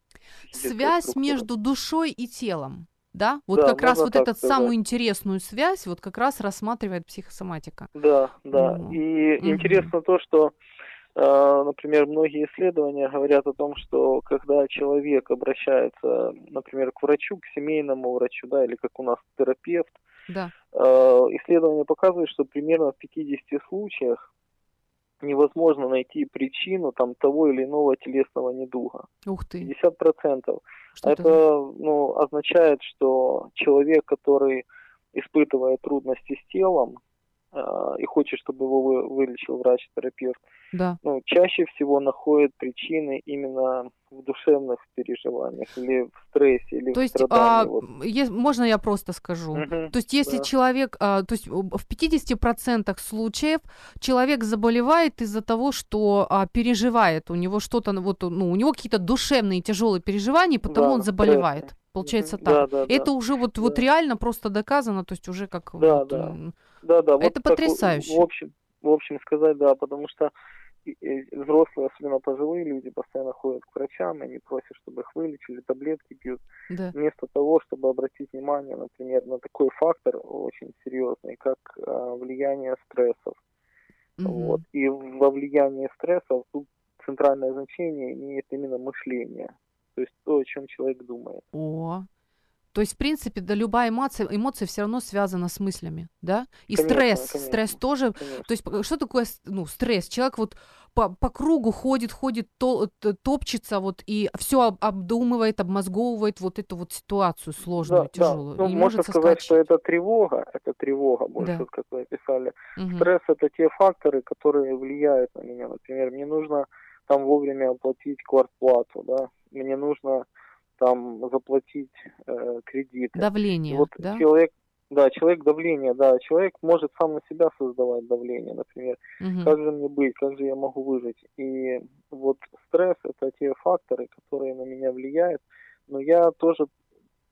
B: Связь между душой и телом. Да, вот да, как раз вот эту самую интересную связь вот как раз рассматривает психосоматика.
C: Да, да. Ну, и угу. интересно то, что, э, например, многие исследования говорят о том, что когда человек обращается, например, к врачу, к семейному врачу, да, или как у нас терапевт,
B: да.
C: Э, исследования показывают, что примерно в 50 случаях невозможно найти причину там того или иного телесного недуга.
B: Ух ты.
C: 50%. Что это, это ну, означает, что человек, который испытывает трудности с телом, и хочет, чтобы его вылечил врач-терапевт,
B: да.
C: ну, чаще всего находит причины именно в душевных переживаниях или в стрессе или
B: то
C: в
B: есть, а, вот. е- можно я просто скажу?
C: Угу,
B: то есть если да. человек, а, то есть в 50% случаев человек заболевает из-за того, что а, переживает, у него что-то, вот, ну, у него какие-то душевные тяжелые переживания, потому да, он заболевает. Стресс. Получается так. Да, да, это да. уже вот, да. вот реально просто доказано, то есть уже как...
C: Да,
B: вот,
C: да. Да, да.
B: Это вот потрясающе.
C: Так, в, общем, в общем сказать, да, потому что взрослые, особенно пожилые люди, постоянно ходят к врачам, и они просят, чтобы их вылечили, таблетки пьют.
B: Да.
C: Вместо того, чтобы обратить внимание, например, на такой фактор очень серьезный, как а, влияние стрессов. Угу. Вот. И во влиянии стрессов тут центральное значение имеет именно мышление. То есть то, о чем человек думает.
B: О, То есть, в принципе, да, любая эмоция, эмоция все равно связана с мыслями, да? И
C: Конечно,
B: стресс,
C: конечно.
B: стресс тоже.
C: Конечно.
B: То есть, что такое ну, стресс? Человек вот по, по кругу ходит, ходит, то, топчется вот и все обдумывает, обмозговывает вот эту вот ситуацию сложную,
C: Да,
B: тяжелую.
C: да. Ну,
B: и
C: можно сказать, что это тревога, это тревога больше,
B: Да.
C: как вы описали.
B: Мгм.
C: Стресс это те факторы, которые влияют на меня. Например, мне нужно там вовремя оплатить квартплату, да, мне нужно там заплатить э, кредиты. И
B: Давление,
C: вот
B: да?
C: человек, да, человек давление, да, человек может сам на себя создавать давление, например.
B: Мгм.
C: Как же мне быть, как же я могу выжить? И вот стресс это те факторы, которые на меня влияют, но я тоже,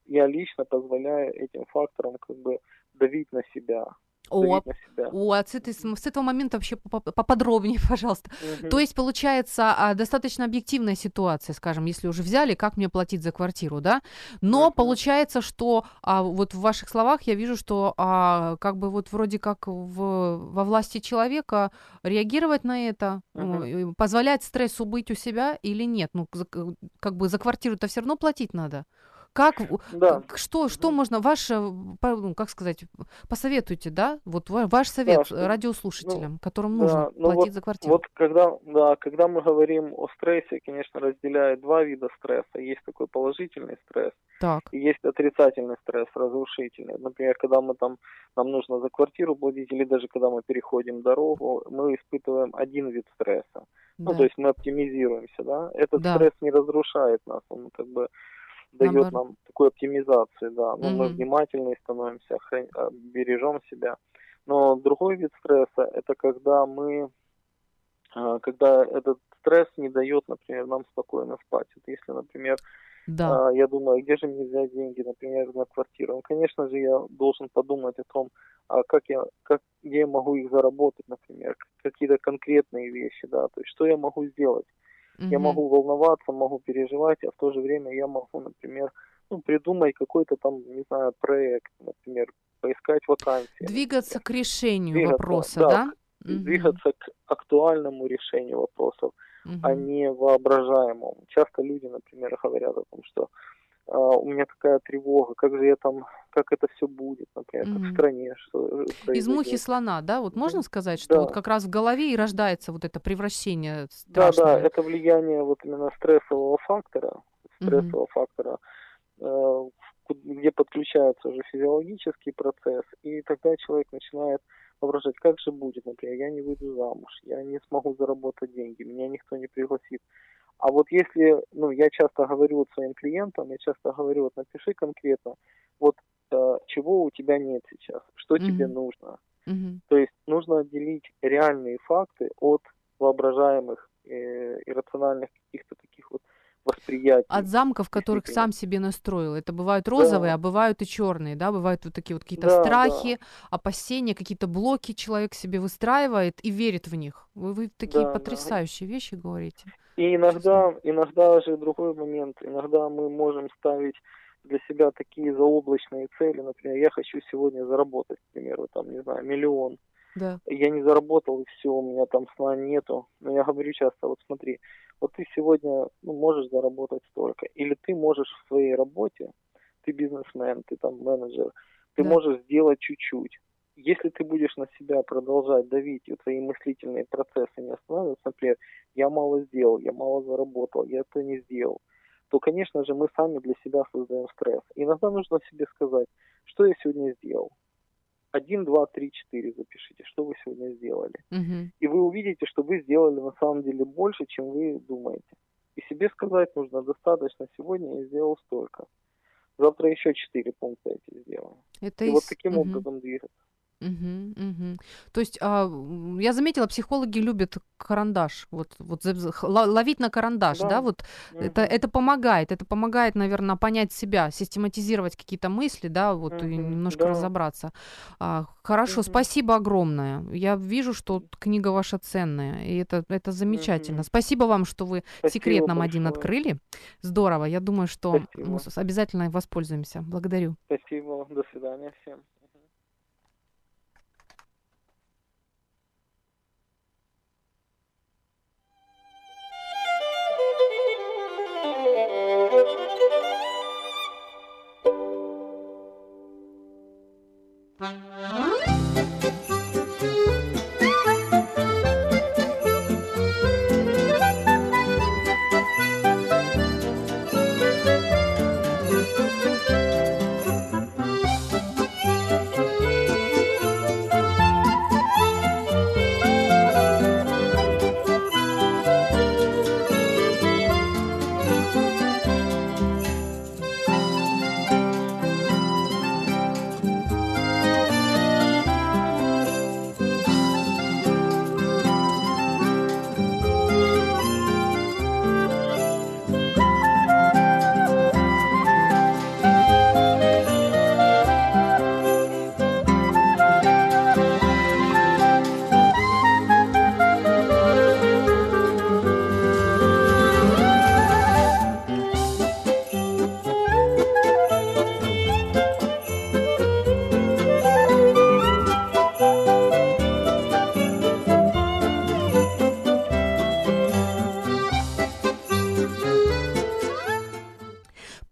C: я лично позволяю этим факторам как бы давить на себя,
B: О, а с, этой- с этого момента вообще попо- поподробнее, пожалуйста.
C: Мгм.
B: То есть, получается, а, достаточно объективная ситуация, скажем, если уже взяли, как мне платить за квартиру, да? Но
C: Мгм.
B: получается, что а, вот в ваших словах я вижу, что а, как бы вот вроде как в, во власти человека реагировать на это, и позволять стрессу быть у себя или нет? Ну, за- как бы за квартиру-то все равно платить надо. Как,
C: Да.
B: что, что можно, ваше, ну, как сказать, посоветуйте, да? Вот ва- ваш совет
C: что-
B: радиослушателям, которым
C: да,
B: нужно
C: ну
B: платить
C: вот-
B: за квартиру.
C: Вот когда, да, когда мы говорим о стрессе, конечно, разделяют два вида стресса. Есть такой положительный стресс,
B: Так.
C: и есть отрицательный стресс, разрушительный. Например, когда мы там, нам нужно за квартиру платить, или даже когда мы переходим дорогу, мы испытываем один вид стресса. Ну,
B: да.
C: то есть мы оптимизируемся, да. Этот
B: Да.
C: стресс не разрушает нас, он как бы дает нам такую оптимизацию, да. Но мы
B: Мгм.
C: внимательнее становимся, а, бережем себя. Но другой вид стресса это когда мы, а, когда этот стресс не дает, например, нам спокойно спать. Вот если, например,
B: Да.
C: а, я думаю, где же мне взять деньги, например, на квартиру? Ну, конечно же, я должен подумать о том, а как я, как, где я могу их заработать, например, какие-то конкретные вещи, да, то есть что я могу сделать. Я
B: Мгм.
C: могу волноваться, могу переживать, а в то же время я могу, например, ну, придумать какой-то там, не знаю, проект, например, поискать вакансии.
B: Двигаться к решению
C: Двигаться,
B: вопроса,
C: да,
B: да? Мгм.
C: Двигаться к актуальному решению вопросов, а
B: Мгм.
C: не воображаемому. Часто люди, например, говорят о том, что а, у меня такая тревога, как же я там, как это все будет, например, как
B: Мгм.
C: в стране, что э,
B: Из мухи
C: произойдет.
B: слона, да? Вот можно сказать, что
C: Да.
B: вот как раз в голове и рождается вот это превращение
C: Да,
B: страшное.
C: да, это влияние вот именно стрессового фактора, стрессового фактора, э, где подключается уже физиологический процесс, и тогда человек начинает воображать, как же будет, например, я не выйду замуж, я не смогу заработать деньги, меня никто не пригласит. А вот если, ну, я часто говорю вот своим клиентам, я часто говорю, вот напиши конкретно, вот э, чего у тебя нет сейчас, что тебе
B: Мгм.
C: нужно.
B: Мгм.
C: То есть нужно отделить реальные факты от воображаемых э, иррациональных каких-то таких вот восприятий.
B: От замков, которых сам себе настроил. Это бывают розовые,
C: Да.
B: а бывают и черные, да? Бывают вот такие вот какие-то
C: Да,
B: страхи, опасения, какие-то блоки человек себе выстраивает и верит в них. Вы, вы такие
C: Да, да.
B: потрясающие вещи говорите.
C: И иногда, иногда же другой момент, иногда мы можем ставить для себя такие заоблачные цели, например, я хочу сегодня заработать, к примеру, там, не знаю, миллион.
B: Да.
C: Я не заработал, и все, у меня там сна нету. Но я говорю часто, вот смотри, вот ты сегодня ну, можешь заработать столько, или ты можешь в своей работе, ты бизнесмен, ты там менеджер, ты
B: Да.
C: можешь сделать чуть-чуть. Если ты будешь на себя продолжать давить, и твои мыслительные процессы не останавливаются, например, я мало сделал, я мало заработал, я это не сделал, то, конечно же, мы сами для себя создаем стресс. Иногда нужно себе сказать, что я сегодня сделал. Один, два, три, четыре запишите, что вы сегодня сделали.
B: Мгм.
C: И вы увидите, что вы сделали на самом деле больше, чем вы думаете. И себе сказать нужно, достаточно, сегодня я сделал столько. Завтра еще четыре пункта эти сделаю.
B: Это
C: И вот
B: из-
C: таким
B: Мгм.
C: образом двигаться.
B: Мгм, мгм. То есть а, м, я заметила, психологи любят карандаш, вот, вот за- за- х- ло- ловить на карандаш, да,
C: Да.
B: вот это,
C: Мгм.
B: это помогает, это помогает, наверное, понять себя, систематизировать какие-то мысли, да, вот и
C: Мгм,
B: немножко
C: да.
B: разобраться. А, хорошо,
C: Мгм.
B: спасибо огромное. Я вижу, что книга ваша ценная, и это, это замечательно.
C: Мгм.
B: спасибо вам, что вы
C: Спасибо
B: секрет нам один
C: большое.
B: открыли. Здорово, я думаю, что
C: Спасибо.
B: с- обязательно воспользуемся. Благодарю.
C: Спасибо, до свидания всем.
B: Música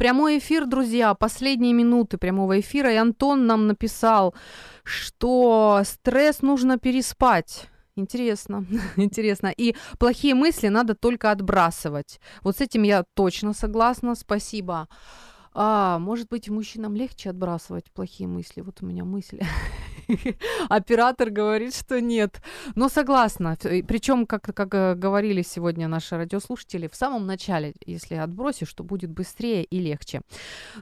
B: Прямой эфир, друзья, последние минуты прямого эфира. И Антон нам написал, что стресс нужно переспать. Интересно, интересно. И плохие мысли надо только отбрасывать. Вот с этим я точно согласна. Спасибо. А, может быть, мужчинам легче отбрасывать плохие мысли. Вот у меня мысли. Оператор говорит, что нет. Но согласна. Причем, как, как э, говорили сегодня наши радиослушатели, в самом начале, если отбросишь, то будет быстрее и легче.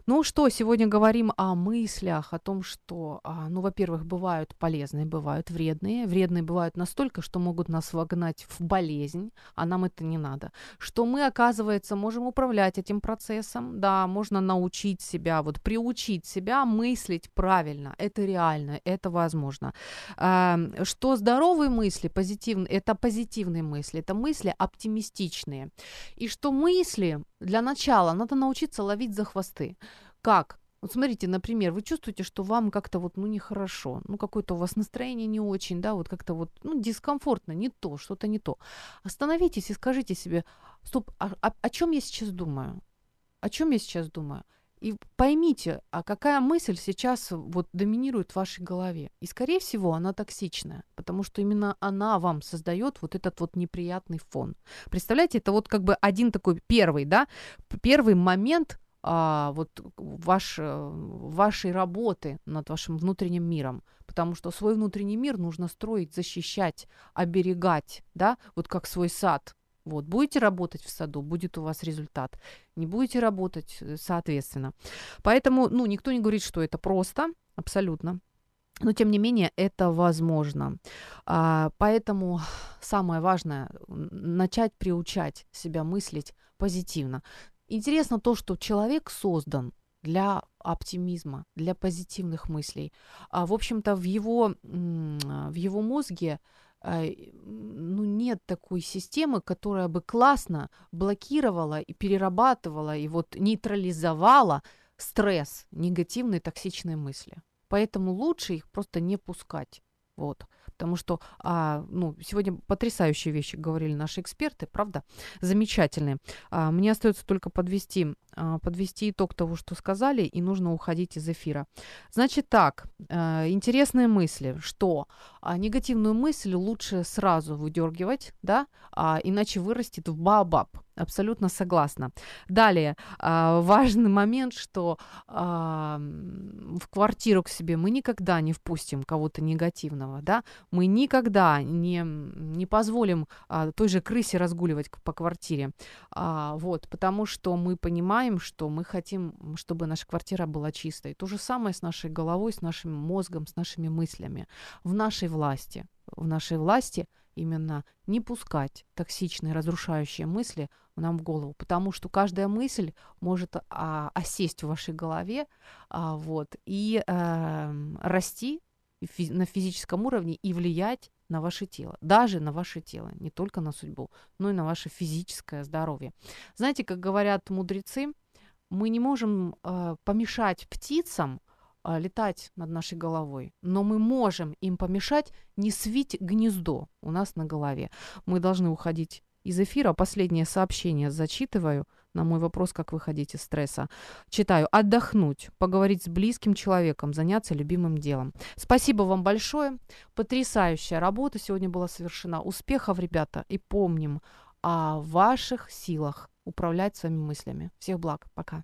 B: Ну что, сегодня говорим о мыслях, о том, что, а, ну, во-первых, бывают полезные, бывают вредные. Вредные бывают настолько, что могут нас вогнать в болезнь, а нам это не надо. Что мы, оказывается, можем управлять этим процессом. Да, можно научить себя, вот приучить себя мыслить правильно. Это реально, это возможно. Что здоровые мысли, позитивные, это позитивные мысли, это мысли оптимистичные. И что мысли для начала надо научиться ловить за хвосты. Как? Вот смотрите, например, вы чувствуете, что вам как-то вот, ну, нехорошо, ну, какое-то у вас настроение не очень, да, вот как-то вот, ну, дискомфортно, не то, что-то не то. Остановитесь и скажите себе, стоп, а, а, о чем я сейчас думаю? О чем я сейчас думаю? И поймите, а какая мысль сейчас вот доминирует в вашей голове. И, скорее всего, она токсичная, потому что именно она вам создает вот этот вот неприятный фон. Представляете, это вот как бы один такой первый, да, первый момент а, вот ваш, вашей работы над вашим внутренним миром. Потому что свой внутренний мир нужно строить, защищать, оберегать, да, вот как свой сад. Вот, будете работать в саду, будет у вас результат. Не будете работать, э, соответственно. Поэтому, ну, никто не говорит, что это просто, абсолютно. Но, тем не менее, это возможно. А, поэтому самое важное – начать приучать себя мыслить позитивно. Интересно то, что человек создан для оптимизма, для позитивных мыслей. А, в общем-то, в его, в его мозге ну, нет такой системы, которая бы классно блокировала и перерабатывала и вот нейтрализовала стресс, негативные токсичные мысли. Поэтому лучше их просто не пускать. Вот потому что а, ну, сегодня потрясающие вещи говорили наши эксперты, правда, замечательные. А, мне остается только подвести, а, подвести итог того, что сказали, и нужно уходить из эфира. Значит так, а, интересные мысли, что а, негативную мысль лучше сразу выдергивать, да, а, иначе вырастет в баобаб. Абсолютно согласна. Далее, а, важный момент, что а, в квартиру к себе мы никогда не впустим кого-то негативного, да, мы никогда не, не позволим а, той же крысе разгуливать по квартире, вот, потому что мы понимаем, что мы хотим, чтобы наша квартира была чистой. То же самое с нашей головой, с нашим мозгом, с нашими мыслями. В нашей власти, в нашей власти именно не пускать токсичные, разрушающие мысли нам в голову, потому что каждая мысль может а, осесть в вашей голове, а, вот, и а, расти на физическом уровне и влиять на ваше тело, даже на ваше тело, не только на судьбу, но и на ваше физическое здоровье. Знаете, как говорят мудрецы, мы не можем э, помешать птицам летать над нашей головой, но мы можем им помешать не свить гнездо у нас на голове. Мы должны уходить из эфира. Последнее сообщение зачитываю на мой вопрос, как выходить из стресса. Читаю. Отдохнуть, поговорить с близким человеком, заняться любимым делом. Спасибо вам большое. Потрясающая работа сегодня была совершена. Успехов, ребята. И помним о ваших силах управлять своими мыслями. Всех благ. Пока.